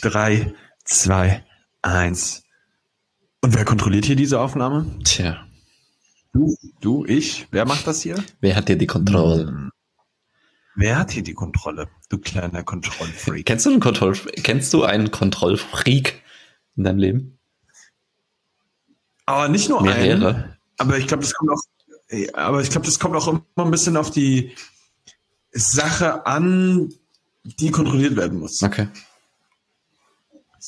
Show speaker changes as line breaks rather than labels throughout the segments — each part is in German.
drei, zwei, eins. Und wer kontrolliert hier diese Aufnahme?
Tja.
Du, du, ich. Wer macht das hier?
Wer hat hier die Kontrolle? Hm.
Wer hat hier die Kontrolle? Du kleiner Kontrollfreak.
kennst du einen Kontroll kennst du einen Kontrollfreak in deinem Leben?
Aber nicht nur Mehrere. einen. Aber ich glaube, das kommt auch, aber ich glaube, das kommt auch immer ein bisschen auf die Sache an, die kontrolliert werden muss.
Okay.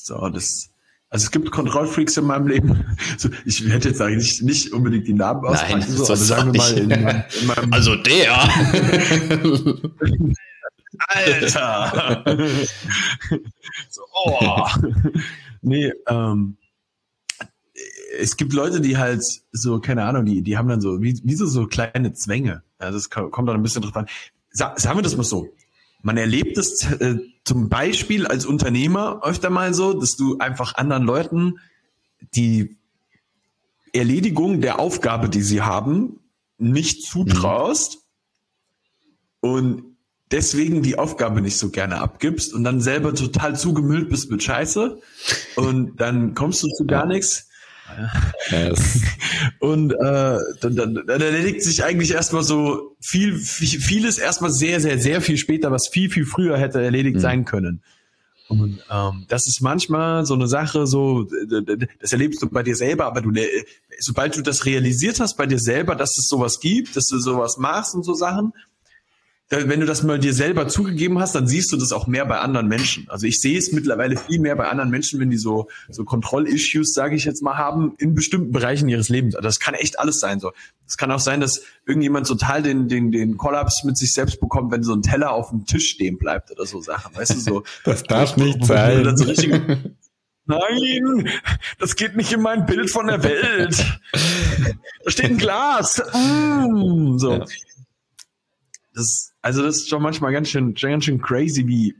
So, das, also es gibt Kontrollfreaks in meinem Leben. So, ich hätte jetzt eigentlich nicht unbedingt die Namen auspacken,
Nein, so, aber sagen wir mal in, in meinem Also der.
Alter. so, oh. Nee, ähm, es gibt Leute, die halt so, keine Ahnung, die, die haben dann so, wie, wie so, so kleine Zwänge. Also es kommt dann ein bisschen drauf an. Sa sagen wir das mal so. Man erlebt es äh, zum Beispiel als Unternehmer öfter mal so, dass du einfach anderen Leuten die Erledigung der Aufgabe, die sie haben, nicht zutraust mhm. und deswegen die Aufgabe nicht so gerne abgibst und dann selber total zugemüllt bist mit Scheiße und dann kommst du zu gar nichts Yes. Und äh, dann, dann, dann erledigt sich eigentlich erstmal so viel, viel, vieles erstmal sehr, sehr, sehr viel später, was viel, viel früher hätte erledigt mhm. sein können. Und ähm, das ist manchmal so eine Sache, so das erlebst du bei dir selber, aber du, sobald du das realisiert hast bei dir selber, dass es sowas gibt, dass du sowas machst und so Sachen, wenn du das mal dir selber zugegeben hast, dann siehst du das auch mehr bei anderen Menschen. Also ich sehe es mittlerweile viel mehr bei anderen Menschen, wenn die so so Kontrollissues, sage ich jetzt mal, haben in bestimmten Bereichen ihres Lebens. Also das kann echt alles sein. So, es kann auch sein, dass irgendjemand total den den den Kollaps mit sich selbst bekommt, wenn so ein Teller auf dem Tisch stehen bleibt oder so Sachen. Weißt du so?
das darf nicht sein. So
Nein, das geht nicht in mein Bild von der Welt. Da steht ein Glas. Mm, so. Ja. Das, also das ist schon manchmal ganz schön, ganz schön crazy, wie,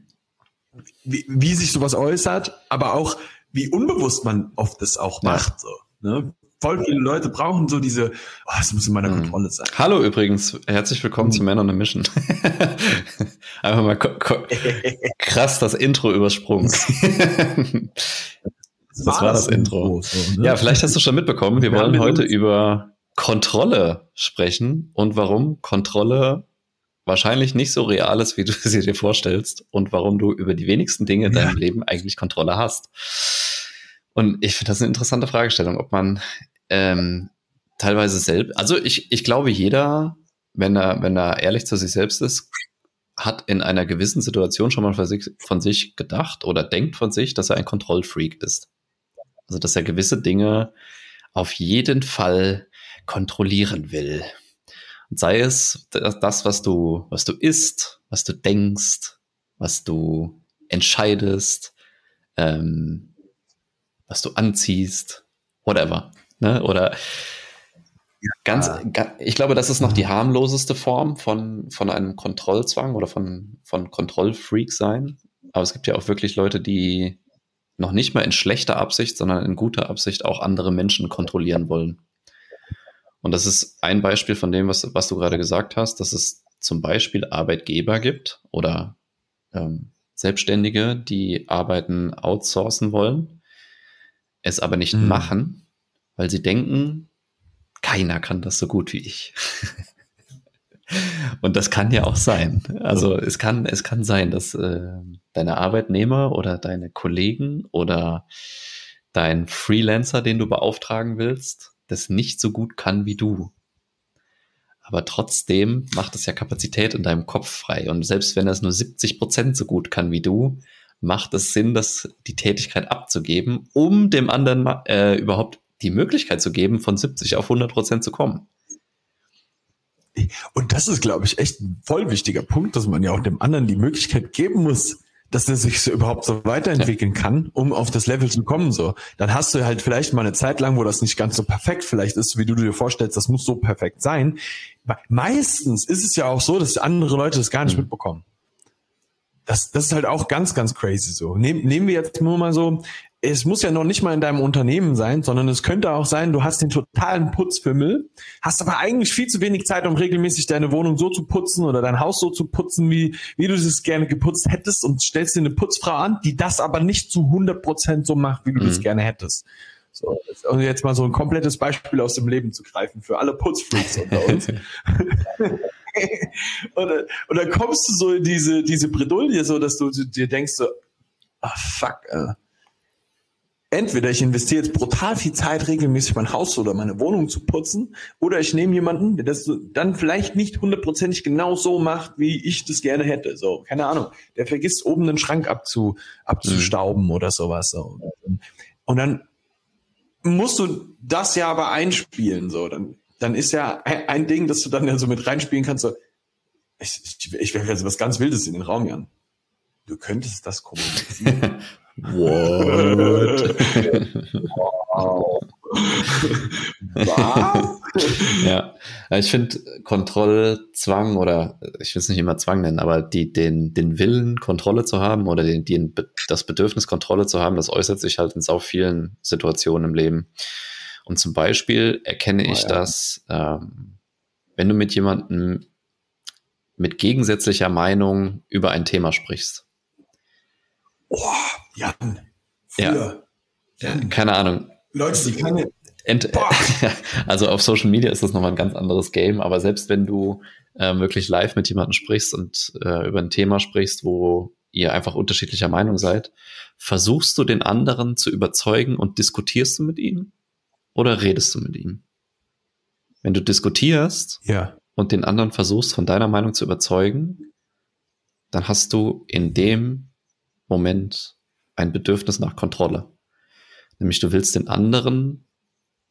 wie, wie sich sowas äußert, aber auch wie unbewusst man oft das auch macht. So, ne? Voll viele Leute brauchen so diese, oh, das muss in meiner mhm. Kontrolle sein.
Hallo übrigens, herzlich willkommen mhm. zu Man on a Mission. Einfach mal krass das Intro übersprungen. das war das, das Intro. So, ne? Ja, vielleicht hast du schon mitbekommen, wir wollen heute über Kontrolle sprechen und warum Kontrolle wahrscheinlich nicht so real ist, wie du sie dir vorstellst und warum du über die wenigsten Dinge in ja. deinem Leben eigentlich Kontrolle hast. Und ich finde das eine interessante Fragestellung, ob man ähm, teilweise selbst, also ich, ich glaube, jeder, wenn er, wenn er ehrlich zu sich selbst ist, hat in einer gewissen Situation schon mal von sich, von sich gedacht oder denkt von sich, dass er ein Kontrollfreak ist. Also, dass er gewisse Dinge auf jeden Fall kontrollieren will. Sei es das, was du, was du isst, was du denkst, was du entscheidest, ähm, was du anziehst, whatever. Ne? Oder ganz, ich glaube, das ist noch die harmloseste Form von, von einem Kontrollzwang oder von, von Kontrollfreak sein. Aber es gibt ja auch wirklich Leute, die noch nicht mal in schlechter Absicht, sondern in guter Absicht auch andere Menschen kontrollieren wollen. Und das ist ein Beispiel von dem, was, was du gerade gesagt hast, dass es zum Beispiel Arbeitgeber gibt oder ähm, Selbstständige, die Arbeiten outsourcen wollen, es aber nicht mhm. machen, weil sie denken, keiner kann das so gut wie ich. Und das kann ja auch sein. Also es kann, es kann sein, dass äh, deine Arbeitnehmer oder deine Kollegen oder dein Freelancer, den du beauftragen willst, das nicht so gut kann wie du. Aber trotzdem macht es ja Kapazität in deinem Kopf frei. Und selbst wenn er es nur 70 Prozent so gut kann wie du, macht es Sinn, das, die Tätigkeit abzugeben, um dem anderen äh, überhaupt die Möglichkeit zu geben, von 70 auf 100 Prozent zu kommen.
Und das ist, glaube ich, echt ein voll wichtiger Punkt, dass man ja auch dem anderen die Möglichkeit geben muss, dass er sich so überhaupt so weiterentwickeln ja. kann, um auf das Level zu kommen. So, dann hast du halt vielleicht mal eine Zeit lang, wo das nicht ganz so perfekt vielleicht ist, wie du dir vorstellst. Das muss so perfekt sein. Meistens ist es ja auch so, dass andere Leute das gar nicht mhm. mitbekommen. Das, das ist halt auch ganz, ganz crazy so. Nehm, nehmen wir jetzt nur mal so, es muss ja noch nicht mal in deinem Unternehmen sein, sondern es könnte auch sein, du hast den totalen Putzfimmel, hast aber eigentlich viel zu wenig Zeit, um regelmäßig deine Wohnung so zu putzen oder dein Haus so zu putzen, wie, wie du es gerne geputzt hättest und stellst dir eine Putzfrau an, die das aber nicht zu 100 Prozent so macht, wie du mhm. das gerne hättest. So, um jetzt mal so ein komplettes Beispiel aus dem Leben zu greifen für alle Putzfreaks unter uns. und, und dann kommst du so in diese, diese Bredouille, so dass du dir denkst so, ah oh, fuck, äh, entweder ich investiere jetzt brutal viel Zeit, regelmäßig mein Haus oder meine Wohnung zu putzen, oder ich nehme jemanden, der das dann vielleicht nicht hundertprozentig genau so macht, wie ich das gerne hätte. So, keine Ahnung. Der vergisst oben den Schrank abzu, abzustauben mhm. oder sowas. So. Und dann musst du das ja aber einspielen. So, dann, dann ist ja ein, ein Ding, dass du dann ja so mit reinspielen kannst. So, ich, ich, ich werfe jetzt was ganz Wildes in den Raum, Jan. Du könntest das kommunizieren. What?
wow. Was? ja, ich finde Kontrollzwang oder ich will es nicht immer Zwang nennen, aber die, den, den Willen, Kontrolle zu haben oder den, den, das Bedürfnis, Kontrolle zu haben, das äußert sich halt in so vielen Situationen im Leben. Und zum Beispiel erkenne oh, ich ja. das, ähm, wenn du mit jemandem mit gegensätzlicher Meinung über ein Thema sprichst.
Oh, Jan.
Ja. ja. Keine Ahnung.
Leute, die keine. Ent
also auf Social Media ist das nochmal ein ganz anderes Game, aber selbst wenn du äh, wirklich live mit jemandem sprichst und äh, über ein Thema sprichst, wo ihr einfach unterschiedlicher Meinung seid, versuchst du den anderen zu überzeugen und diskutierst du mit ihm oder redest du mit ihm? Wenn du diskutierst
ja.
und den anderen versuchst von deiner Meinung zu überzeugen, dann hast du in dem Moment ein Bedürfnis nach Kontrolle. Nämlich du willst den anderen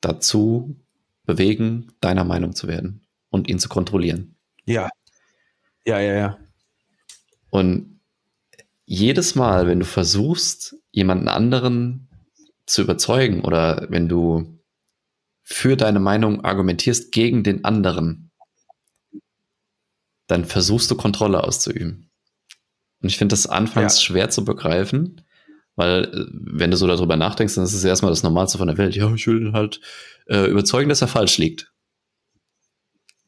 dazu bewegen, deiner Meinung zu werden und ihn zu kontrollieren.
Ja. Ja, ja, ja.
Und jedes Mal, wenn du versuchst, jemanden anderen zu überzeugen oder wenn du für deine Meinung argumentierst gegen den anderen, dann versuchst du Kontrolle auszuüben. Und ich finde das anfangs ja. schwer zu begreifen, weil äh, wenn du so darüber nachdenkst, dann ist es erstmal das Normalste von der Welt. Ja, ich will halt äh, überzeugen, dass er falsch liegt.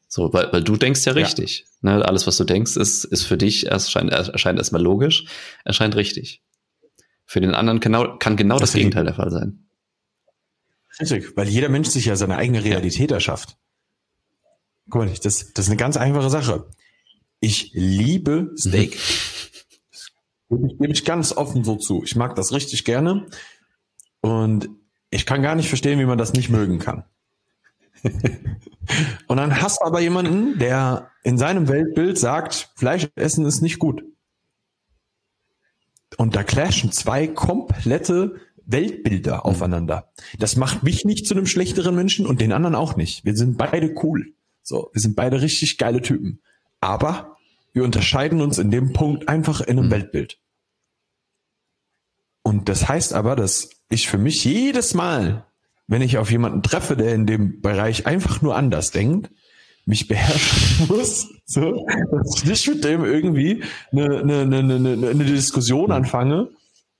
So, weil, weil du denkst ja richtig. Ja. Ne? Alles, was du denkst, ist, ist für dich erscheint, erscheint erstmal logisch, erscheint richtig. Für den anderen genau, kann genau das, das Gegenteil der Fall sein.
Richtig, weil jeder Mensch sich ja seine eigene Realität erschafft. Guck mal, das, das ist eine ganz einfache Sache. Ich liebe Steak. Gebe ich, gebe ich ganz offen so zu. Ich mag das richtig gerne. Und ich kann gar nicht verstehen, wie man das nicht mögen kann. und dann hast du aber jemanden, der in seinem Weltbild sagt, Fleisch essen ist nicht gut. Und da clashen zwei komplette Weltbilder aufeinander. Das macht mich nicht zu einem schlechteren Menschen und den anderen auch nicht. Wir sind beide cool. So, wir sind beide richtig geile Typen. Aber wir unterscheiden uns in dem Punkt einfach in einem mhm. Weltbild. Und das heißt aber, dass ich für mich jedes Mal, wenn ich auf jemanden treffe, der in dem Bereich einfach nur anders denkt, mich beherrschen muss, so, dass ich nicht mit dem irgendwie eine, eine, eine, eine, eine Diskussion anfange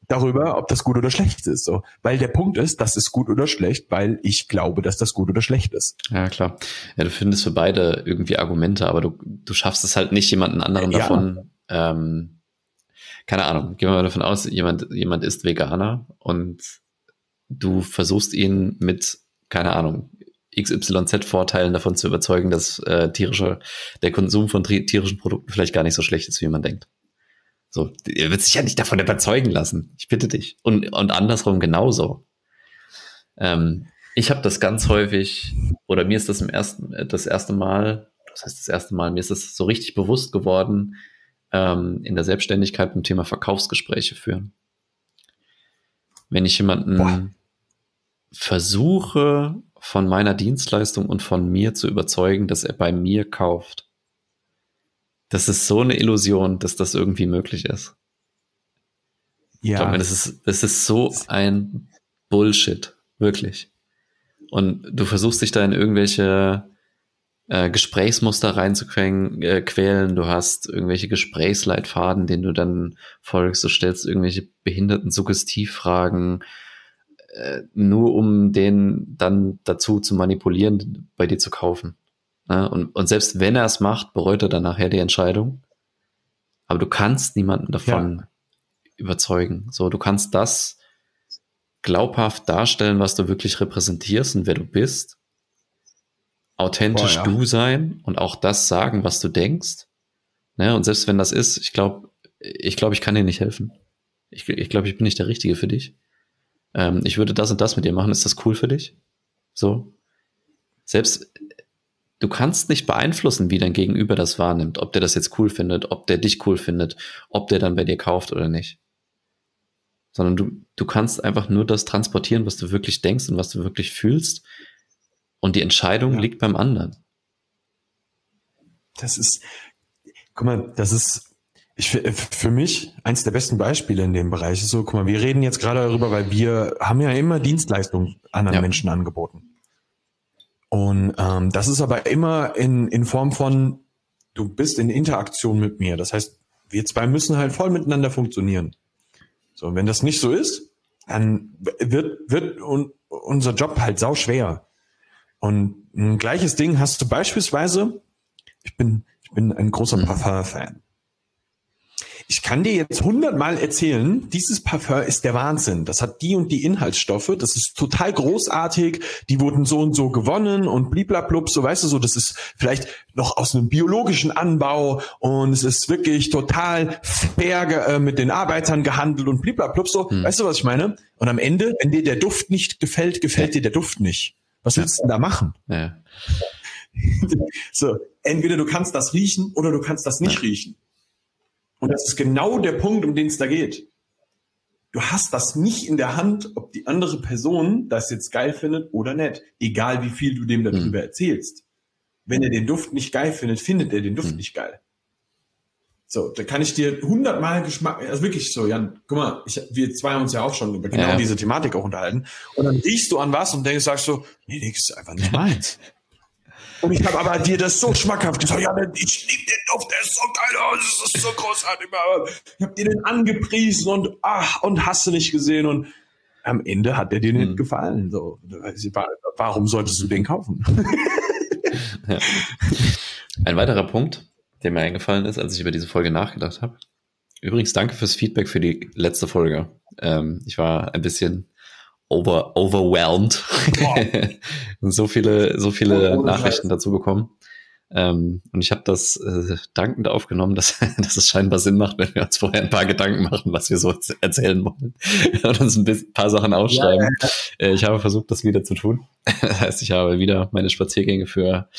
darüber, ob das gut oder schlecht ist. So. Weil der Punkt ist, das ist gut oder schlecht, weil ich glaube, dass das gut oder schlecht ist.
Ja, klar. Ja, du findest für beide irgendwie Argumente, aber du, du schaffst es halt nicht, jemanden anderen ja. davon, ähm, keine Ahnung, gehen wir mal davon aus, jemand, jemand ist Veganer und du versuchst ihn mit, keine Ahnung, XYZ-Vorteilen davon zu überzeugen, dass äh, tierische, der Konsum von tierischen Produkten vielleicht gar nicht so schlecht ist, wie man denkt. So, er wird sich ja nicht davon überzeugen lassen. Ich bitte dich. Und, und andersrum genauso. Ähm, ich habe das ganz häufig, oder mir ist das im ersten, das erste Mal, das heißt das erste Mal, mir ist das so richtig bewusst geworden, ähm, in der Selbstständigkeit beim Thema Verkaufsgespräche führen. Wenn ich jemanden Boah. versuche, von meiner Dienstleistung und von mir zu überzeugen, dass er bei mir kauft, das ist so eine Illusion, dass das irgendwie möglich ist. Ja. Ich glaube, das ist, das ist so ein Bullshit. Wirklich. Und du versuchst dich da in irgendwelche äh, Gesprächsmuster reinzuquälen. Äh, quälen. Du hast irgendwelche Gesprächsleitfaden, denen du dann folgst. Du stellst irgendwelche behinderten Suggestivfragen. äh, nur um den dann dazu zu manipulieren, bei dir zu kaufen. Ja, und, und selbst wenn er es macht, bereut er dann nachher die Entscheidung. Aber du kannst niemanden davon ja. überzeugen. So, du kannst das glaubhaft darstellen, was du wirklich repräsentierst und wer du bist. Authentisch Boah, ja. du sein und auch das sagen, was du denkst. Ne? Und selbst wenn das ist, ich glaube, ich glaube, ich kann dir nicht helfen. Ich, ich glaube, ich bin nicht der Richtige für dich. Ähm, ich würde das und das mit dir machen. Ist das cool für dich? So. Selbst du kannst nicht beeinflussen, wie dein Gegenüber das wahrnimmt, ob der das jetzt cool findet, ob der dich cool findet, ob der dann bei dir kauft oder nicht. Sondern du, du kannst einfach nur das transportieren, was du wirklich denkst und was du wirklich fühlst. Und die Entscheidung ja. liegt beim anderen.
Das ist, guck mal, das ist ich, für mich eins der besten Beispiele in dem Bereich so, guck mal, wir reden jetzt gerade darüber, weil wir haben ja immer Dienstleistungen anderen ja. Menschen angeboten. Und ähm, das ist aber immer in, in Form von, du bist in Interaktion mit mir. Das heißt, wir zwei müssen halt voll miteinander funktionieren. So, und wenn das nicht so ist, dann wird, wird un, unser Job halt sau schwer. Und ein gleiches Ding hast du beispielsweise, ich bin, ich bin ein großer mhm. Parfum-Fan. Ich kann dir jetzt hundertmal erzählen, dieses Parfum ist der Wahnsinn. Das hat die und die Inhaltsstoffe. Das ist total großartig. Die wurden so und so gewonnen und bliblablub. So weißt du so, das ist vielleicht noch aus einem biologischen Anbau und es ist wirklich total fair äh, mit den Arbeitern gehandelt und bliblablub. So, hm. weißt du, was ich meine? Und am Ende, wenn dir der Duft nicht gefällt, gefällt ja. dir der Duft nicht. Was willst du denn da machen? Ja. so, entweder du kannst das riechen oder du kannst das nicht ja. riechen. Und das ist genau der Punkt, um den es da geht. Du hast das nicht in der Hand, ob die andere Person das jetzt geil findet oder nicht. Egal wie viel du dem darüber mhm. erzählst. Wenn er den Duft nicht geil findet, findet er den Duft mhm. nicht geil. So, da kann ich dir hundertmal Geschmack, also wirklich so, Jan, guck mal, ich, wir zwei haben uns ja auch schon über genau ja. diese Thematik auch unterhalten. Und dann riechst du an was und denkst, sagst so, nee, nee, ist einfach nicht meins. Und ich habe aber dir das so schmackhaft gesagt, ja, ich liebe den Duft, der ist so geil, oh, das ist so großartig. Ich habe dir den angepriesen und ach, und hast du nicht gesehen und am Ende hat der dir nicht hm. gefallen. So, warum solltest du den kaufen?
ja. Ein weiterer Punkt, der mir eingefallen ist, als ich über diese Folge nachgedacht habe. Übrigens, danke fürs Feedback für die letzte Folge. Ähm, ich war ein bisschen over, overwhelmed. und so viele, so viele oh, Nachrichten dazu bekommen. Ähm, und ich habe das äh, dankend aufgenommen, dass, dass es scheinbar Sinn macht, wenn wir uns vorher ein paar Gedanken machen, was wir so erzählen wollen und uns ein bisschen, paar Sachen aufschreiben. Ja, ja. Äh, ich habe versucht, das wieder zu tun. das heißt, ich habe wieder meine Spaziergänge für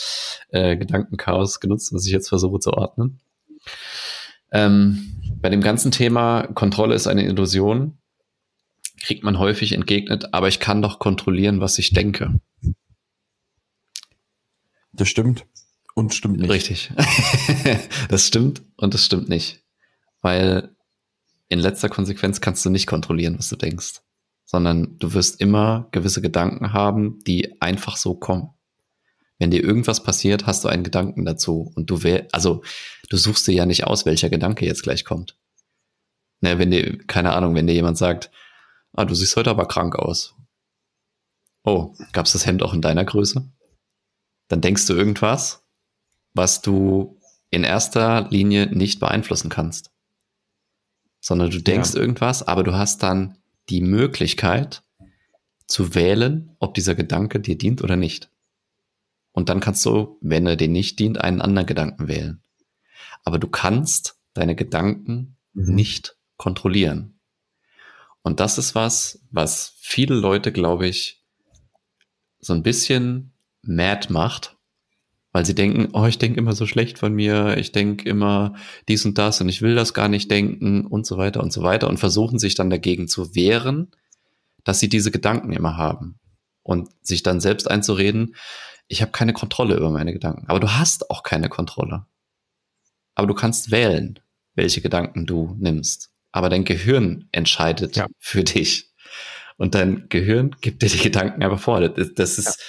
äh, Gedankenchaos genutzt, was ich jetzt versuche zu ordnen. Ähm, bei dem ganzen Thema Kontrolle ist eine Illusion kriegt man häufig entgegnet, aber ich kann doch kontrollieren, was ich denke.
Das stimmt und stimmt nicht.
Richtig. das stimmt und das stimmt nicht. Weil in letzter Konsequenz kannst du nicht kontrollieren, was du denkst, sondern du wirst immer gewisse Gedanken haben, die einfach so kommen. Wenn dir irgendwas passiert, hast du einen Gedanken dazu und du wär, also du suchst dir ja nicht aus, welcher Gedanke jetzt gleich kommt. Ne, wenn dir, keine Ahnung, wenn dir jemand sagt, Ah, du siehst heute aber krank aus. Oh, gab's das Hemd auch in deiner Größe? Dann denkst du irgendwas, was du in erster Linie nicht beeinflussen kannst. Sondern du denkst ja. irgendwas, aber du hast dann die Möglichkeit zu wählen, ob dieser Gedanke dir dient oder nicht. Und dann kannst du, wenn er dir nicht dient, einen anderen Gedanken wählen. Aber du kannst deine Gedanken mhm. nicht kontrollieren. Und das ist was, was viele Leute, glaube ich, so ein bisschen mad macht, weil sie denken, oh, ich denke immer so schlecht von mir, ich denke immer dies und das und ich will das gar nicht denken und so weiter und so weiter und versuchen sich dann dagegen zu wehren, dass sie diese Gedanken immer haben und sich dann selbst einzureden, ich habe keine Kontrolle über meine Gedanken. Aber du hast auch keine Kontrolle. Aber du kannst wählen, welche Gedanken du nimmst aber dein Gehirn entscheidet ja. für dich. Und dein Gehirn gibt dir die Gedanken einfach vor. Das, das ist ja.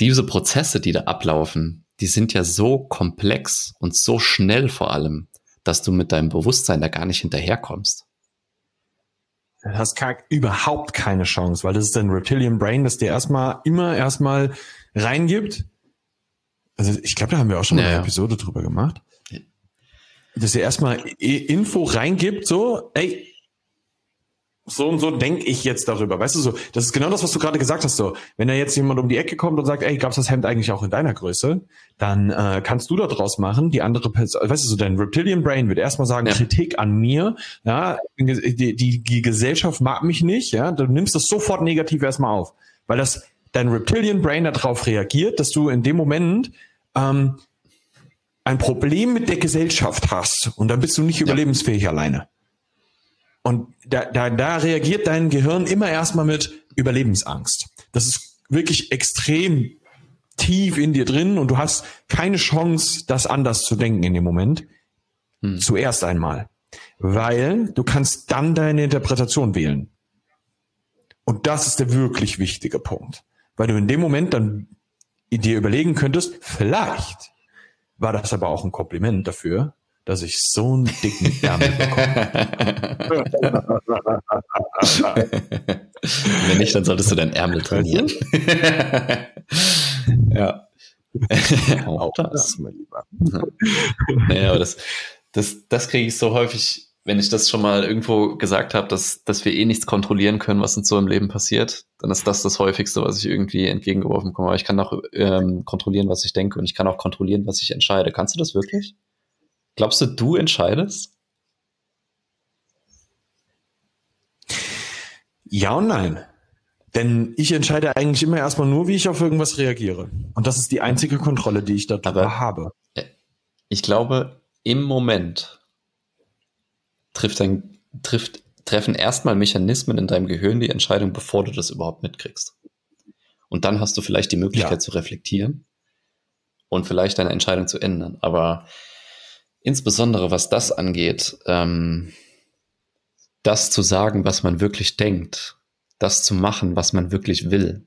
diese Prozesse, die da ablaufen, die sind ja so komplex und so schnell vor allem, dass du mit deinem Bewusstsein da gar nicht hinterherkommst.
Du hast überhaupt keine Chance, weil das ist dein Reptilian Brain, das dir erstmal immer erstmal reingibt. Also ich glaube, da haben wir auch schon mal ja, eine Episode drüber gemacht. Dass dir erstmal Info reingibt, so, ey, so und so denke ich jetzt darüber. Weißt du so, das ist genau das, was du gerade gesagt hast. So, wenn da jetzt jemand um die Ecke kommt und sagt, ey, gab's das Hemd eigentlich auch in deiner Größe, dann äh, kannst du da draus machen. Die andere Person, weißt du so, dein Reptilian Brain wird erstmal sagen, ja. Kritik an mir, ja, die, die, die Gesellschaft mag mich nicht, ja, du nimmst das sofort negativ erstmal auf, weil das dein Reptilian Brain darauf reagiert, dass du in dem Moment ähm, ein Problem mit der Gesellschaft hast und dann bist du nicht ja. überlebensfähig alleine. Und da, da, da reagiert dein Gehirn immer erstmal mit Überlebensangst. Das ist wirklich extrem tief in dir drin und du hast keine Chance, das anders zu denken in dem Moment. Hm. Zuerst einmal. Weil du kannst dann deine Interpretation wählen. Und das ist der wirklich wichtige Punkt. Weil du in dem Moment dann dir überlegen könntest, vielleicht war das aber auch ein Kompliment dafür, dass ich so einen dicken Ärmel bekomme.
Wenn nicht, dann solltest du deinen Ärmel trainieren. ja. Auch das, mein Lieber. naja, aber das, das, das kriege ich so häufig, wenn ich das schon mal irgendwo gesagt habe, dass, dass wir eh nichts kontrollieren können, was uns so im Leben passiert, dann ist das das häufigste, was ich irgendwie entgegengeworfen bekomme. Aber ich kann auch ähm, kontrollieren, was ich denke und ich kann auch kontrollieren, was ich entscheide. Kannst du das wirklich? Glaubst du, du entscheidest?
Ja und nein. Denn ich entscheide eigentlich immer erstmal nur, wie ich auf irgendwas reagiere. Und das ist die einzige Kontrolle, die ich darüber habe.
Ich glaube, im Moment trifft ein, trifft, treffen erstmal Mechanismen in deinem Gehirn die Entscheidung, bevor du das überhaupt mitkriegst. Und dann hast du vielleicht die Möglichkeit ja. zu reflektieren und vielleicht deine Entscheidung zu ändern. Aber insbesondere was das angeht, ähm, das zu sagen, was man wirklich denkt, das zu machen, was man wirklich will.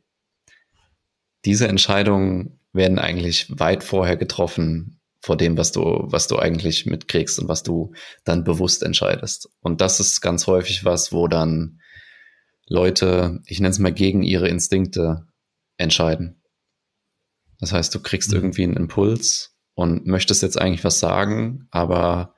Diese Entscheidungen werden eigentlich weit vorher getroffen vor dem, was du, was du eigentlich mitkriegst und was du dann bewusst entscheidest. Und das ist ganz häufig was, wo dann Leute, ich nenne es mal gegen ihre Instinkte entscheiden. Das heißt, du kriegst mhm. irgendwie einen Impuls und möchtest jetzt eigentlich was sagen, aber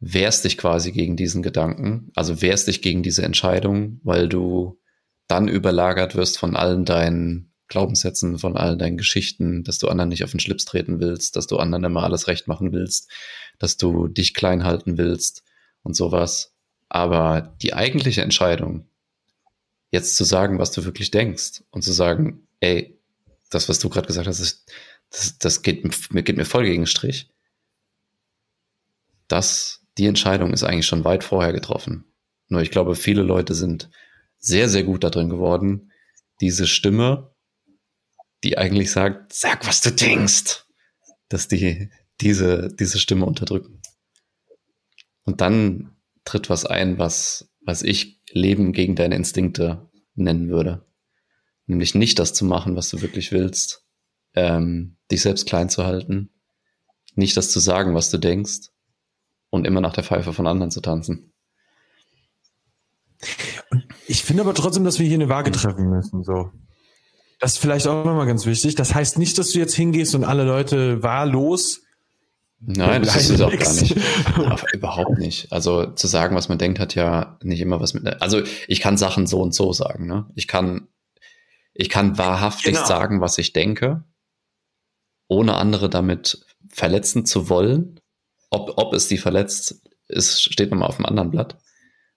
wehrst dich quasi gegen diesen Gedanken, also wehrst dich gegen diese Entscheidung, weil du dann überlagert wirst von allen deinen Glaubenssätzen, von allen deinen Geschichten, dass du anderen nicht auf den Schlips treten willst, dass du anderen immer alles recht machen willst, dass du dich klein halten willst und sowas. Aber die eigentliche Entscheidung, jetzt zu sagen, was du wirklich denkst und zu sagen, ey, das, was du gerade gesagt hast, ist, das, das geht, mir, geht mir voll gegen Strich. Das, die Entscheidung ist eigentlich schon weit vorher getroffen. Nur ich glaube, viele Leute sind sehr, sehr gut darin geworden, diese Stimme, die eigentlich sagt, sag, was du denkst, dass die diese, diese Stimme unterdrücken. Und dann tritt was ein, was, was ich Leben gegen deine Instinkte nennen würde. Nämlich nicht das zu machen, was du wirklich willst, ähm, dich selbst klein zu halten, nicht das zu sagen, was du denkst und immer nach der Pfeife von anderen zu tanzen.
Ich finde aber trotzdem, dass wir hier eine Waage treffen müssen. So, das ist vielleicht auch nochmal ganz wichtig. Das heißt nicht, dass du jetzt hingehst und alle Leute wahllos
Nein, das ist es auch gar nicht. überhaupt nicht. Also zu sagen, was man denkt, hat ja nicht immer was mit. Also ich kann Sachen so und so sagen. Ne? Ich kann, ich kann wahrhaftig genau. sagen, was ich denke ohne andere damit verletzen zu wollen. Ob, ob es die verletzt, ist, steht nochmal auf dem anderen Blatt,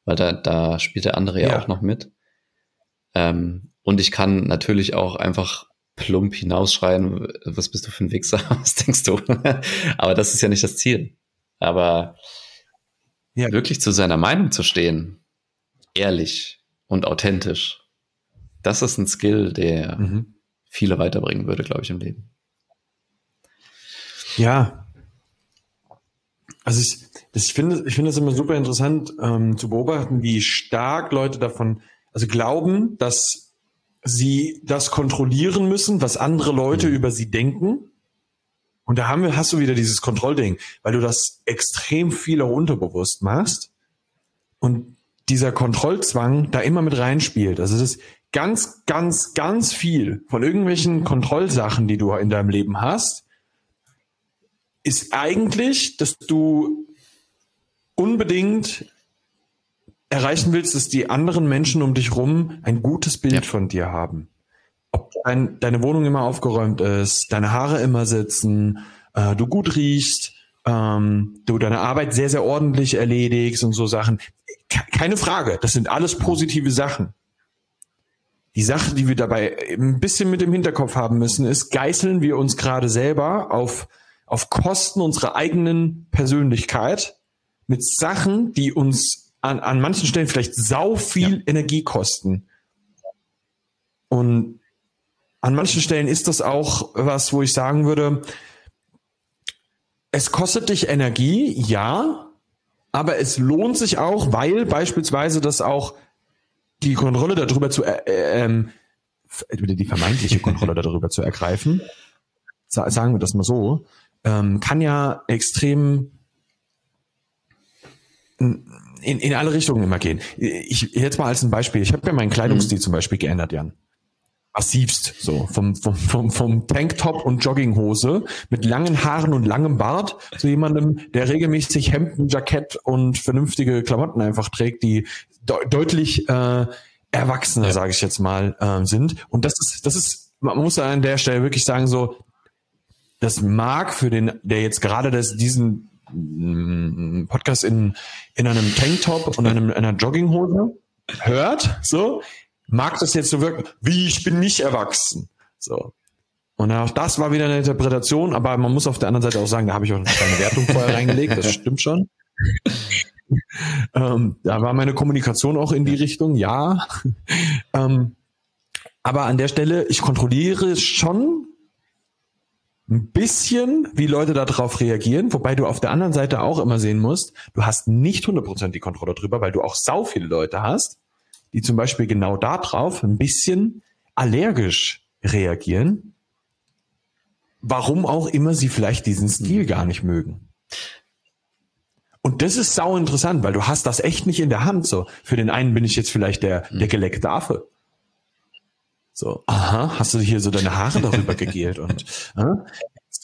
weil da, da spielt der andere ja, ja auch noch mit. Ähm, und ich kann natürlich auch einfach plump hinausschreien, was bist du für ein Wichser, was denkst du? Aber das ist ja nicht das Ziel. Aber ja. wirklich zu seiner Meinung zu stehen, ehrlich und authentisch, das ist ein Skill, der mhm. viele weiterbringen würde, glaube ich, im Leben.
Ja. Also ich, ich finde, ich finde es immer super interessant ähm, zu beobachten, wie stark Leute davon, also glauben, dass sie das kontrollieren müssen, was andere Leute mhm. über sie denken. Und da haben wir, hast du wieder dieses Kontrollding, weil du das extrem viel auch unterbewusst machst. Und dieser Kontrollzwang da immer mit reinspielt. Also es ist ganz, ganz, ganz viel von irgendwelchen Kontrollsachen, die du in deinem Leben hast, ist eigentlich, dass du unbedingt erreichen willst, dass die anderen Menschen um dich rum ein gutes Bild ja. von dir haben. Ob dein, deine Wohnung immer aufgeräumt ist, deine Haare immer sitzen, äh, du gut riechst, ähm, du deine Arbeit sehr, sehr ordentlich erledigst und so Sachen. Keine Frage, das sind alles positive Sachen. Die Sache, die wir dabei ein bisschen mit im Hinterkopf haben müssen, ist, geißeln wir uns gerade selber auf, auf Kosten unserer eigenen Persönlichkeit mit Sachen, die uns an, an manchen Stellen vielleicht sau viel ja. Energie kosten. Und an manchen Stellen ist das auch was, wo ich sagen würde, es kostet dich Energie, ja, aber es lohnt sich auch, weil beispielsweise das auch die Kontrolle darüber zu, äh, ähm, die vermeintliche Kontrolle darüber zu ergreifen, sagen wir das mal so, ähm, kann ja extrem in, in alle Richtungen immer gehen. Ich jetzt mal als ein Beispiel. Ich habe ja meinen Kleidungsstil mhm. zum Beispiel geändert, Jan massivst, so vom, vom, vom, vom Tanktop und Jogginghose mit langen Haaren und langem Bart zu jemandem, der regelmäßig Hemden, Jackett und vernünftige Klamotten einfach trägt, die de deutlich äh, erwachsener, ja. sage ich jetzt mal, äh, sind. Und das ist, das ist, man muss an der Stelle wirklich sagen, so, das mag für den, der jetzt gerade das, diesen Podcast in, in einem Tanktop und einem, einer Jogginghose hört, so, mag das jetzt so wirken, wie ich bin nicht erwachsen. So. Und auch das war wieder eine Interpretation, aber man muss auf der anderen Seite auch sagen, da habe ich auch eine kleine Wertung vorher reingelegt, das stimmt schon. ähm, da war meine Kommunikation auch in die Richtung, ja. ähm, aber an der Stelle, ich kontrolliere schon ein bisschen, wie Leute darauf reagieren, wobei du auf der anderen Seite auch immer sehen musst, du hast nicht 100% die Kontrolle drüber, weil du auch sau viele Leute hast, die zum Beispiel genau darauf ein bisschen allergisch reagieren, warum auch immer sie vielleicht diesen Stil mhm. gar nicht mögen. Und das ist sau interessant, weil du hast das echt nicht in der Hand. So, für den einen bin ich jetzt vielleicht der, mhm. der geleckte Affe. So, aha, hast du hier so deine Haare darüber gegelt und äh?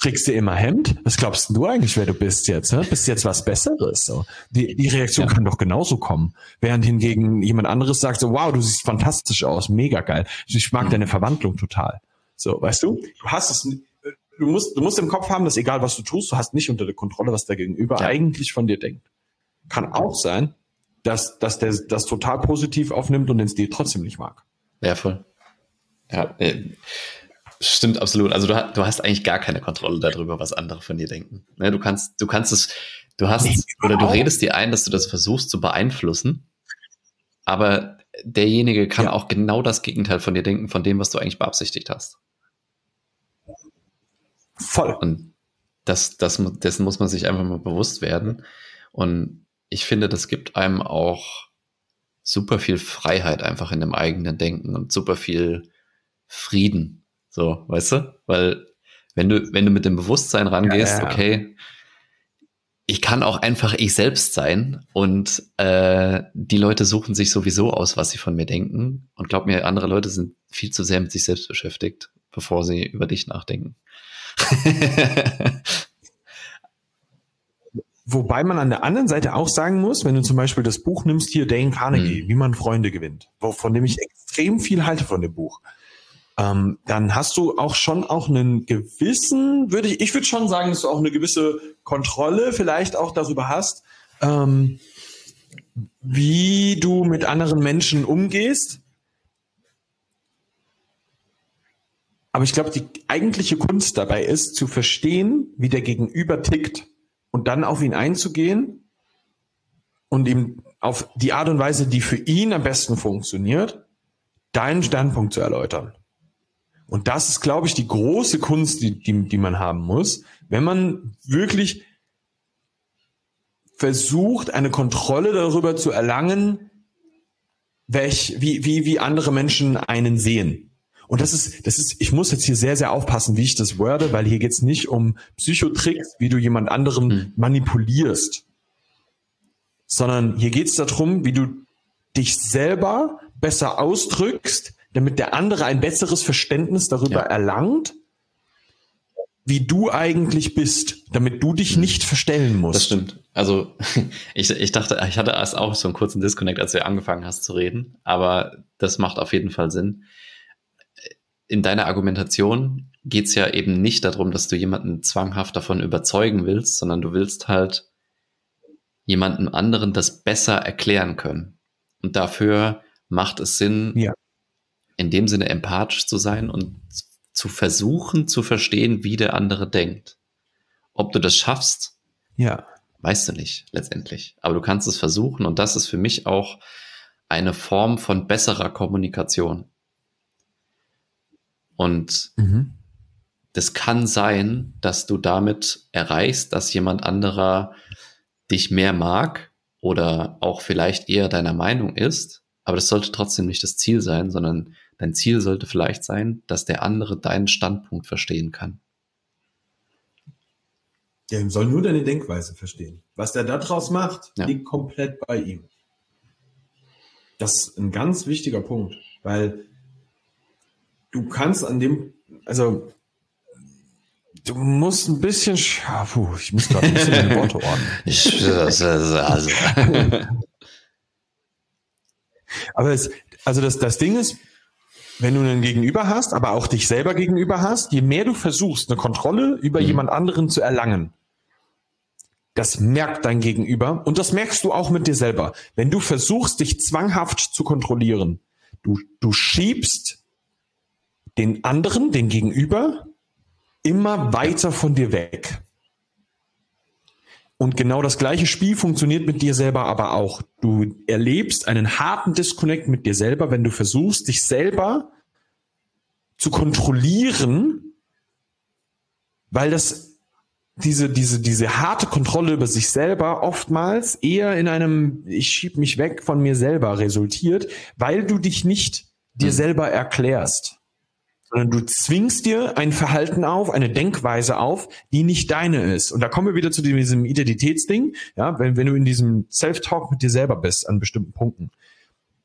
trägst du immer Hemd? Was glaubst du eigentlich, wer du bist jetzt? Ne? Bist jetzt was Besseres? So. Die, die Reaktion ja. kann doch genauso kommen. Während hingegen jemand anderes sagt so, wow, du siehst fantastisch aus, mega geil. Ich mag mhm. deine Verwandlung total. So, weißt du? Du hast es, du musst, du musst im Kopf haben, dass egal was du tust, du hast nicht unter der Kontrolle, was der Gegenüber ja. eigentlich von dir denkt. Kann auch sein, dass, dass der das total positiv aufnimmt und den Stil trotzdem nicht mag.
Ja, voll. Ja, äh, Stimmt absolut. Also du, du, hast eigentlich gar keine Kontrolle darüber, was andere von dir denken. Ne, du kannst, du kannst es, du hast oder du redest dir ein, dass du das versuchst zu beeinflussen, aber derjenige kann ja. auch genau das Gegenteil von dir denken, von dem, was du eigentlich beabsichtigt hast. Voll. Und das, das, dessen muss man sich einfach mal bewusst werden. Und ich finde, das gibt einem auch super viel Freiheit einfach in dem eigenen Denken und super viel Frieden so, weißt du? Weil wenn du, wenn du mit dem Bewusstsein rangehst, ja, ja. okay, ich kann auch einfach ich selbst sein und äh, die Leute suchen sich sowieso aus, was sie von mir denken. Und glaub mir, andere Leute sind viel zu sehr mit sich selbst beschäftigt, bevor sie über dich nachdenken.
Wobei man an der anderen Seite auch sagen muss, wenn du zum Beispiel das Buch nimmst, hier Dane Carnegie, mhm. wie man Freunde gewinnt, von dem ich extrem viel halte von dem Buch ähm, dann hast du auch schon auch einen gewissen, würde ich, ich würde schon sagen, dass du auch eine gewisse Kontrolle vielleicht auch darüber hast, ähm, wie du mit anderen Menschen umgehst. Aber ich glaube, die eigentliche Kunst dabei ist, zu verstehen, wie der Gegenüber tickt und dann auf ihn einzugehen und ihm auf die Art und Weise, die für ihn am besten funktioniert, deinen Standpunkt zu erläutern. Und das ist, glaube ich, die große Kunst, die, die, die man haben muss, wenn man wirklich versucht, eine Kontrolle darüber zu erlangen, welch, wie, wie, wie andere Menschen einen sehen. Und das ist, das ist, ich muss jetzt hier sehr, sehr aufpassen, wie ich das worde, weil hier geht's nicht um Psychotricks, wie du jemand anderen hm. manipulierst, sondern hier geht's darum, wie du dich selber besser ausdrückst, damit der andere ein besseres Verständnis darüber ja. erlangt, wie du eigentlich bist, damit du dich nicht verstellen musst.
Das stimmt. Also ich, ich dachte, ich hatte erst auch so einen kurzen Disconnect, als du angefangen hast zu reden, aber das macht auf jeden Fall Sinn. In deiner Argumentation geht es ja eben nicht darum, dass du jemanden zwanghaft davon überzeugen willst, sondern du willst halt jemandem anderen das besser erklären können. Und dafür macht es Sinn, ja. In dem Sinne empathisch zu sein und zu versuchen zu verstehen, wie der andere denkt. Ob du das schaffst,
ja.
weißt du nicht letztendlich. Aber du kannst es versuchen und das ist für mich auch eine Form von besserer Kommunikation. Und mhm. das kann sein, dass du damit erreichst, dass jemand anderer dich mehr mag oder auch vielleicht eher deiner Meinung ist, aber das sollte trotzdem nicht das Ziel sein, sondern dein Ziel sollte vielleicht sein, dass der andere deinen Standpunkt verstehen kann.
Ihm soll nur deine Denkweise verstehen. Was der daraus macht, ja. liegt komplett bei ihm. Das ist ein ganz wichtiger Punkt, weil du kannst an dem, also du musst ein bisschen, ja, puh, ich muss gerade ein bisschen deine Worte ordnen. Ich, also. Aber es, also das, das Ding ist, wenn du einen Gegenüber hast, aber auch dich selber gegenüber hast, je mehr du versuchst, eine Kontrolle über mhm. jemand anderen zu erlangen, das merkt dein Gegenüber und das merkst du auch mit dir selber. Wenn du versuchst, dich zwanghaft zu kontrollieren, du, du schiebst den anderen, den Gegenüber, immer weiter von dir weg. Und genau das gleiche Spiel funktioniert mit dir selber aber auch. Du erlebst einen harten Disconnect mit dir selber, wenn du versuchst, dich selber zu kontrollieren, weil das diese, diese, diese harte Kontrolle über sich selber oftmals eher in einem, ich schieb mich weg von mir selber resultiert, weil du dich nicht dir hm. selber erklärst sondern du zwingst dir ein Verhalten auf, eine Denkweise auf, die nicht deine ist. Und da kommen wir wieder zu diesem Identitätsding, ja, wenn, wenn du in diesem Self-Talk mit dir selber bist an bestimmten Punkten.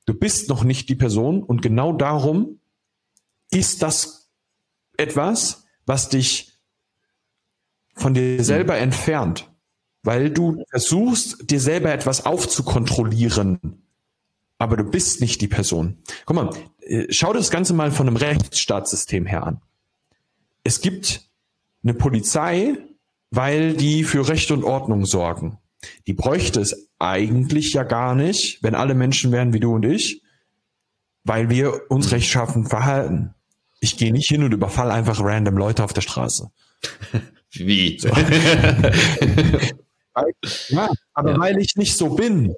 Du bist noch nicht die Person und genau darum ist das etwas, was dich von dir selber entfernt, weil du versuchst, dir selber etwas aufzukontrollieren aber du bist nicht die Person. Guck mal, schau das Ganze mal von einem Rechtsstaatssystem her an. Es gibt eine Polizei, weil die für Recht und Ordnung sorgen. Die bräuchte es eigentlich ja gar nicht, wenn alle Menschen wären wie du und ich, weil wir uns rechtschaffen verhalten. Ich gehe nicht hin und überfall einfach random Leute auf der Straße.
Wie? So.
ja, aber ja. weil ich nicht so bin,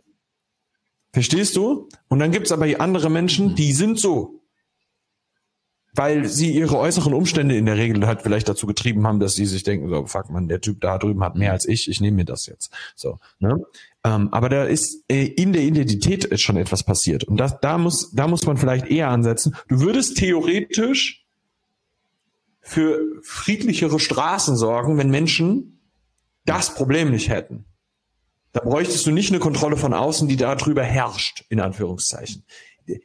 Verstehst du? Und dann gibt's aber andere Menschen, die sind so. Weil sie ihre äußeren Umstände in der Regel halt vielleicht dazu getrieben haben, dass sie sich denken, so, fuck man, der Typ da drüben hat mehr als ich, ich nehme mir das jetzt. So, ne? Ähm, aber da ist äh, in der Identität schon etwas passiert. Und das, da muss, da muss man vielleicht eher ansetzen. Du würdest theoretisch für friedlichere Straßen sorgen, wenn Menschen das Problem nicht hätten. Da bräuchtest du nicht eine Kontrolle von außen, die darüber herrscht, in Anführungszeichen.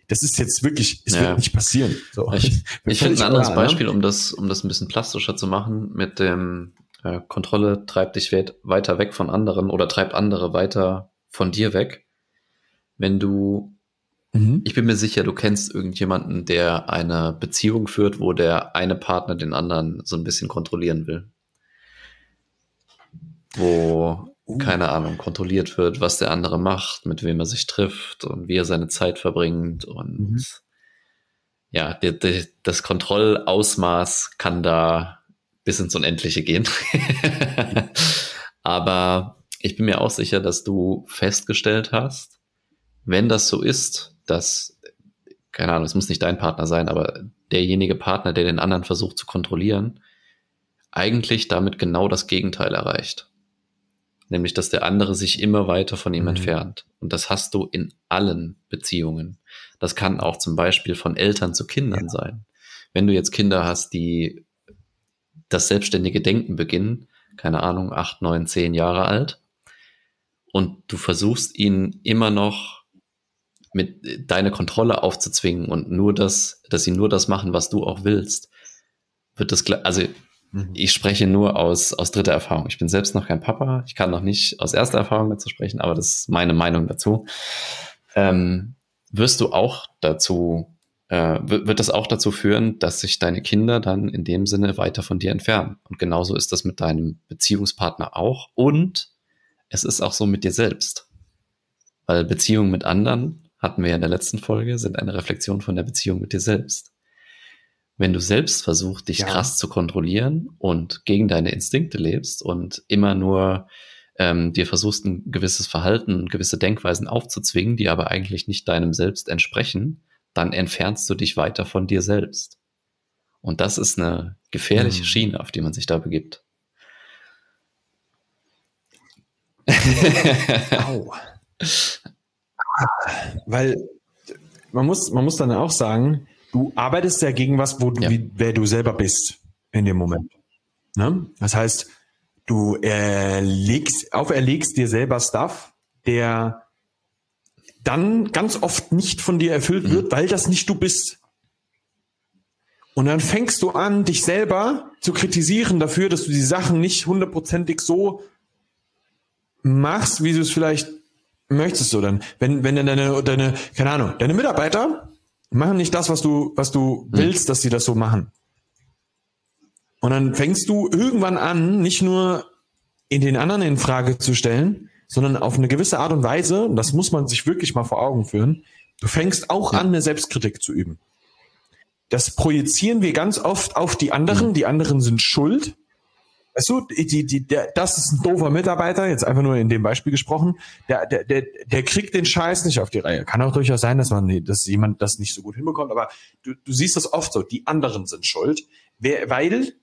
Das ist jetzt wirklich, es ja. wird nicht passieren.
So. Ich, ich finde ein anderes klar, ne? Beispiel, um das, um das ein bisschen plastischer zu machen, mit dem äh, Kontrolle treibt dich weiter weg von anderen oder treibt andere weiter von dir weg. Wenn du, mhm. ich bin mir sicher, du kennst irgendjemanden, der eine Beziehung führt, wo der eine Partner den anderen so ein bisschen kontrollieren will. Wo uh. keine Ahnung, kontrolliert wird, was der andere macht, mit wem er sich trifft und wie er seine Zeit verbringt und mhm. ja, die, die, das Kontrollausmaß kann da bis ins Unendliche gehen. Aber ich bin mir auch sicher, dass du festgestellt hast, wenn das so ist, dass, keine Ahnung, es muss nicht dein Partner sein, aber derjenige Partner, der den anderen versucht zu kontrollieren, eigentlich damit genau das Gegenteil erreicht nämlich dass der andere sich immer weiter von ihm mhm. entfernt. Und das hast du in allen Beziehungen. Das kann auch zum Beispiel von Eltern zu Kindern ja. sein. Wenn du jetzt Kinder hast, die das selbstständige Denken beginnen, keine Ahnung, acht, neun, zehn Jahre alt, und du versuchst ihnen immer noch mit deine Kontrolle aufzuzwingen und nur das, dass sie nur das machen, was du auch willst, wird das, also mhm. ich spreche nur aus, aus dritter Erfahrung. Ich bin selbst noch kein Papa. Ich kann noch nicht aus erster Erfahrung dazu sprechen, aber das ist meine Meinung dazu. Ähm, wirst du auch dazu, äh, wird das auch dazu führen, dass sich deine Kinder dann in dem Sinne weiter von dir entfernen. Und genauso ist das mit deinem Beziehungspartner auch. Und es ist auch so mit dir selbst. Weil Beziehungen mit anderen, hatten wir ja in der letzten Folge, sind eine Reflexion von der Beziehung mit dir selbst. Wenn du selbst versuchst, dich ja. krass zu kontrollieren und gegen deine Instinkte lebst und immer nur ähm, dir versuchst, ein gewisses Verhalten, gewisse Denkweisen aufzuzwingen, die aber eigentlich nicht deinem Selbst entsprechen, dann entfernst du dich weiter von dir selbst. Und das ist eine gefährliche mhm. Schiene, auf die man sich da begibt.
Au. Weil man muss, man muss dann auch sagen, du arbeitest ja gegen was, wo du, ja. wie, wer du selber bist in dem Moment. Ne? Das heißt, du erlegst, auferlegst dir selber Stuff, der dann ganz oft nicht von dir erfüllt mhm. wird, weil das nicht du bist. Und dann fängst du an, dich selber zu kritisieren dafür, dass du die Sachen nicht hundertprozentig so machst, wie du es vielleicht möchtest du dann. Wenn, wenn deine, deine, keine Ahnung, deine Mitarbeiter machen nicht das, was du, was du hm. willst, dass sie das so machen. Und dann fängst du irgendwann an, nicht nur in den anderen in Frage zu stellen, sondern auf eine gewisse Art und Weise, und das muss man sich wirklich mal vor Augen führen, du fängst auch an, eine Selbstkritik zu üben. Das projizieren wir ganz oft auf die anderen, mhm. die anderen sind schuld, Weißt du, die, die, der, das ist ein doofer Mitarbeiter, jetzt einfach nur in dem Beispiel gesprochen, der, der, der, der kriegt den Scheiß nicht auf die Reihe. Kann auch durchaus sein, dass man, dass jemand das nicht so gut hinbekommt, aber du, du siehst das oft so, die anderen sind schuld, wer, weil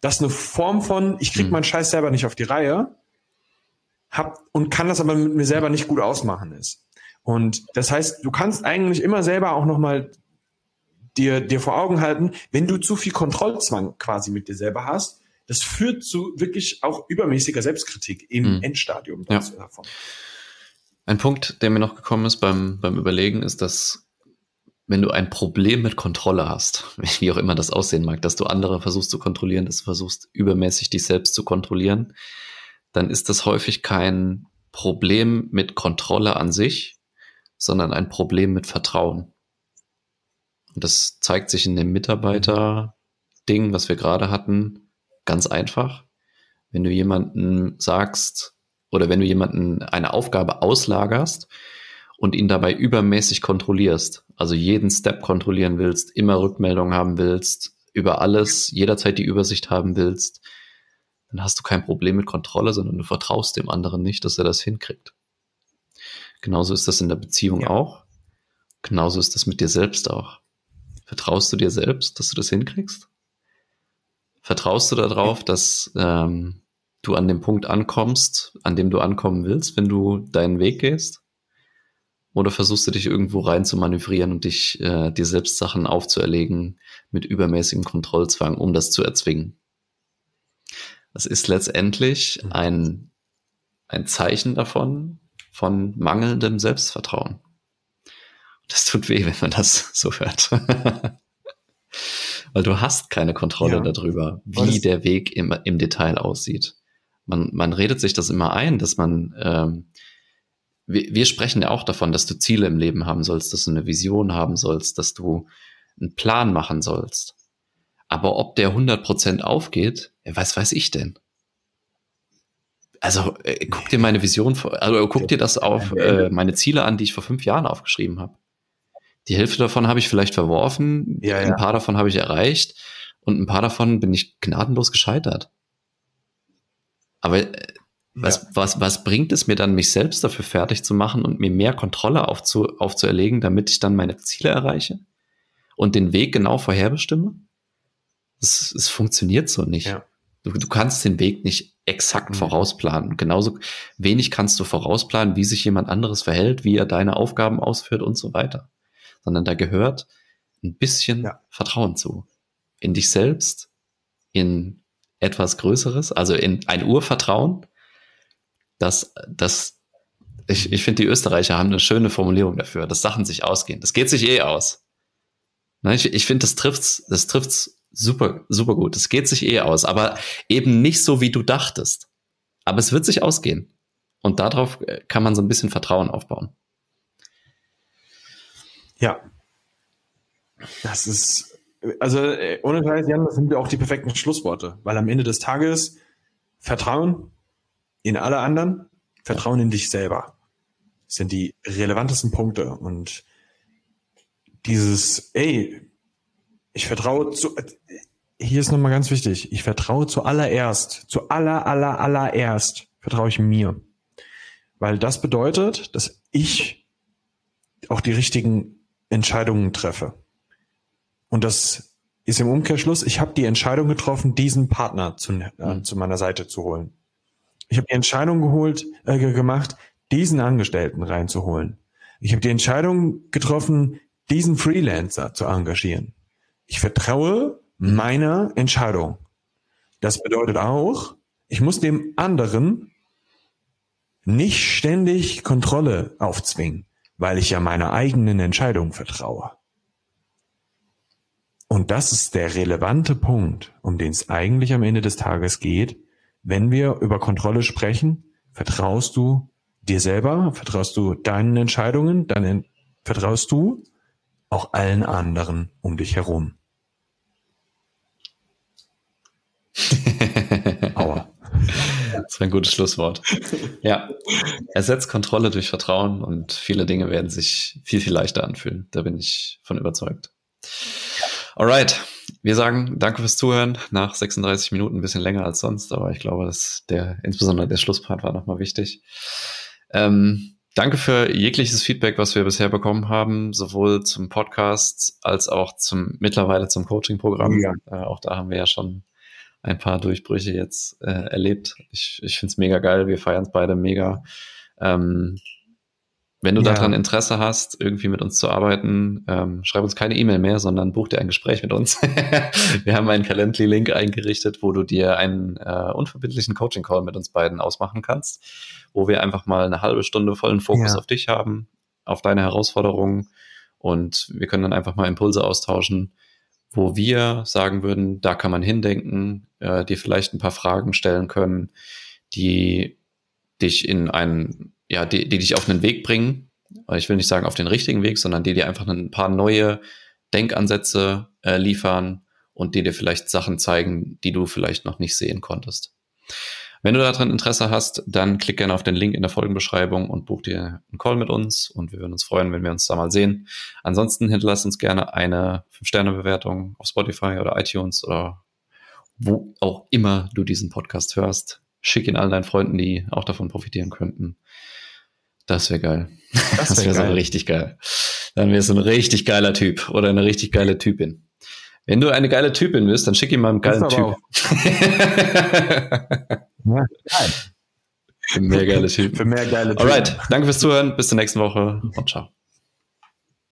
das eine Form von, ich krieg hm. meinen Scheiß selber nicht auf die Reihe, hab und kann das aber mit mir selber nicht gut ausmachen ist. Und das heißt, du kannst eigentlich immer selber auch nochmal dir, dir vor Augen halten, wenn du zu viel Kontrollzwang quasi mit dir selber hast, das führt zu wirklich auch übermäßiger Selbstkritik im mhm. Endstadium
ja. davon. Ein Punkt, der mir noch gekommen ist beim, beim Überlegen, ist, dass wenn du ein Problem mit Kontrolle hast, wie auch immer das aussehen mag, dass du andere versuchst zu kontrollieren, dass du versuchst übermäßig dich selbst zu kontrollieren, dann ist das häufig kein Problem mit Kontrolle an sich, sondern ein Problem mit Vertrauen. Und das zeigt sich in dem Mitarbeiter-Ding, was wir gerade hatten, Ganz einfach. Wenn du jemanden sagst oder wenn du jemanden eine Aufgabe auslagerst und ihn dabei übermäßig kontrollierst, also jeden Step kontrollieren willst, immer Rückmeldung haben willst, über alles jederzeit die Übersicht haben willst, dann hast du kein Problem mit Kontrolle, sondern du vertraust dem anderen nicht, dass er das hinkriegt. Genauso ist das in der Beziehung ja. auch. Genauso ist das mit dir selbst auch. Vertraust du dir selbst, dass du das hinkriegst? Vertraust du darauf, dass ähm, du an dem Punkt ankommst, an dem du ankommen willst, wenn du deinen Weg gehst? Oder versuchst du dich irgendwo rein zu manövrieren und dich äh, dir selbst Sachen aufzuerlegen mit übermäßigem Kontrollzwang, um das zu erzwingen? Das ist letztendlich ein, ein Zeichen davon, von mangelndem Selbstvertrauen. Das tut weh, wenn man das so hört. weil du hast keine Kontrolle ja. darüber, wie der Weg im, im Detail aussieht. Man, man redet sich das immer ein, dass man, ähm, wir, wir sprechen ja auch davon, dass du Ziele im Leben haben sollst, dass du eine Vision haben sollst, dass du einen Plan machen sollst. Aber ob der 100% aufgeht, was weiß ich denn? Also äh, guck dir meine Vision, also guck dir das auf äh, meine Ziele an, die ich vor fünf Jahren aufgeschrieben habe. Die Hälfte davon habe ich vielleicht verworfen, ja, ein paar davon habe ich erreicht und ein paar davon bin ich gnadenlos gescheitert. Aber äh, was, ja. was, was bringt es mir dann, mich selbst dafür fertig zu machen und mir mehr Kontrolle aufzu, aufzuerlegen, damit ich dann meine Ziele erreiche und den Weg genau vorherbestimme? Es, es funktioniert so nicht. Ja. Du, du kannst den Weg nicht exakt mhm. vorausplanen. Genauso wenig kannst du vorausplanen, wie sich jemand anderes verhält, wie er deine Aufgaben ausführt und so weiter sondern da gehört ein bisschen ja. Vertrauen zu. In dich selbst, in etwas Größeres, also in ein Urvertrauen, dass, dass ich, ich finde, die Österreicher haben eine schöne Formulierung dafür, dass Sachen sich ausgehen. Das geht sich eh aus. Ne, ich, ich finde, das trifft's, das trifft's super, super gut. Das geht sich eh aus, aber eben nicht so, wie du dachtest. Aber es wird sich ausgehen. Und darauf äh, kann man so ein bisschen Vertrauen aufbauen.
Ja. Das ist, also äh, ohne Scheiß, Jan, das sind ja auch die perfekten Schlussworte, weil am Ende des Tages Vertrauen in alle anderen, Vertrauen in dich selber sind die relevantesten Punkte und dieses, ey, ich vertraue zu, hier ist nochmal ganz wichtig, ich vertraue zuallererst, zu aller, aller, allererst vertraue ich mir. Weil das bedeutet, dass ich auch die richtigen Entscheidungen treffe. Und das ist im Umkehrschluss, ich habe die Entscheidung getroffen, diesen Partner zu, äh, mhm. zu meiner Seite zu holen. Ich habe die Entscheidung geholt, äh, gemacht, diesen Angestellten reinzuholen. Ich habe die Entscheidung getroffen, diesen Freelancer zu engagieren. Ich vertraue meiner Entscheidung. Das bedeutet auch, ich muss dem anderen nicht ständig Kontrolle aufzwingen, weil ich ja meiner eigenen Entscheidung vertraue. Und das ist der relevante Punkt, um den es eigentlich am Ende des Tages geht. Wenn wir über Kontrolle sprechen, vertraust du dir selber, vertraust du deinen Entscheidungen, dann vertraust du auch allen anderen um dich herum.
Aua. Das war ein gutes Schlusswort. Ja, ersetzt Kontrolle durch Vertrauen und viele Dinge werden sich viel, viel leichter anfühlen. Da bin ich von überzeugt. Alright, wir sagen danke fürs Zuhören. Nach 36 Minuten ein bisschen länger als sonst, aber ich glaube, dass der, insbesondere der Schlusspart war nochmal wichtig. Ähm, danke für jegliches Feedback, was wir bisher bekommen haben, sowohl zum Podcast als auch zum mittlerweile zum Coaching-Programm. Ja. Äh, auch da haben wir ja schon ein paar Durchbrüche jetzt äh, erlebt. Ich, ich finde es mega geil. Wir feiern es beide mega. Ähm, wenn du ja. daran Interesse hast, irgendwie mit uns zu arbeiten, ähm, schreib uns keine E-Mail mehr, sondern buch dir ein Gespräch mit uns. wir haben einen Calendly-Link eingerichtet, wo du dir einen äh, unverbindlichen Coaching-Call mit uns beiden ausmachen kannst, wo wir einfach mal eine halbe Stunde vollen Fokus ja. auf dich haben, auf deine Herausforderungen und wir können dann einfach mal Impulse austauschen, wo wir sagen würden, da kann man hindenken, äh, dir vielleicht ein paar Fragen stellen können, die dich in einen, ja, die, die dich auf einen Weg bringen. Ich will nicht sagen auf den richtigen Weg, sondern die dir einfach ein paar neue Denkansätze äh, liefern und die dir vielleicht Sachen zeigen, die du vielleicht noch nicht sehen konntest. Wenn du daran Interesse hast, dann klick gerne auf den Link in der Folgenbeschreibung und buch dir einen Call mit uns und wir würden uns freuen, wenn wir uns da mal sehen. Ansonsten hinterlass uns gerne eine 5-Sterne-Bewertung auf Spotify oder iTunes oder wo auch immer du diesen Podcast hörst. Schick ihn all deinen Freunden, die auch davon profitieren könnten. Das wäre geil. Das wäre wär so richtig geil. Dann wärst du ein richtig geiler Typ oder eine richtig geile Typin. Wenn du eine geile Typin bist, dann schick ihm mal einen geilen Typ. ja, geil. Für mehr geile Typen. Für mehr geile Typen. Alright, danke fürs Zuhören. Bis zur nächsten Woche und ciao.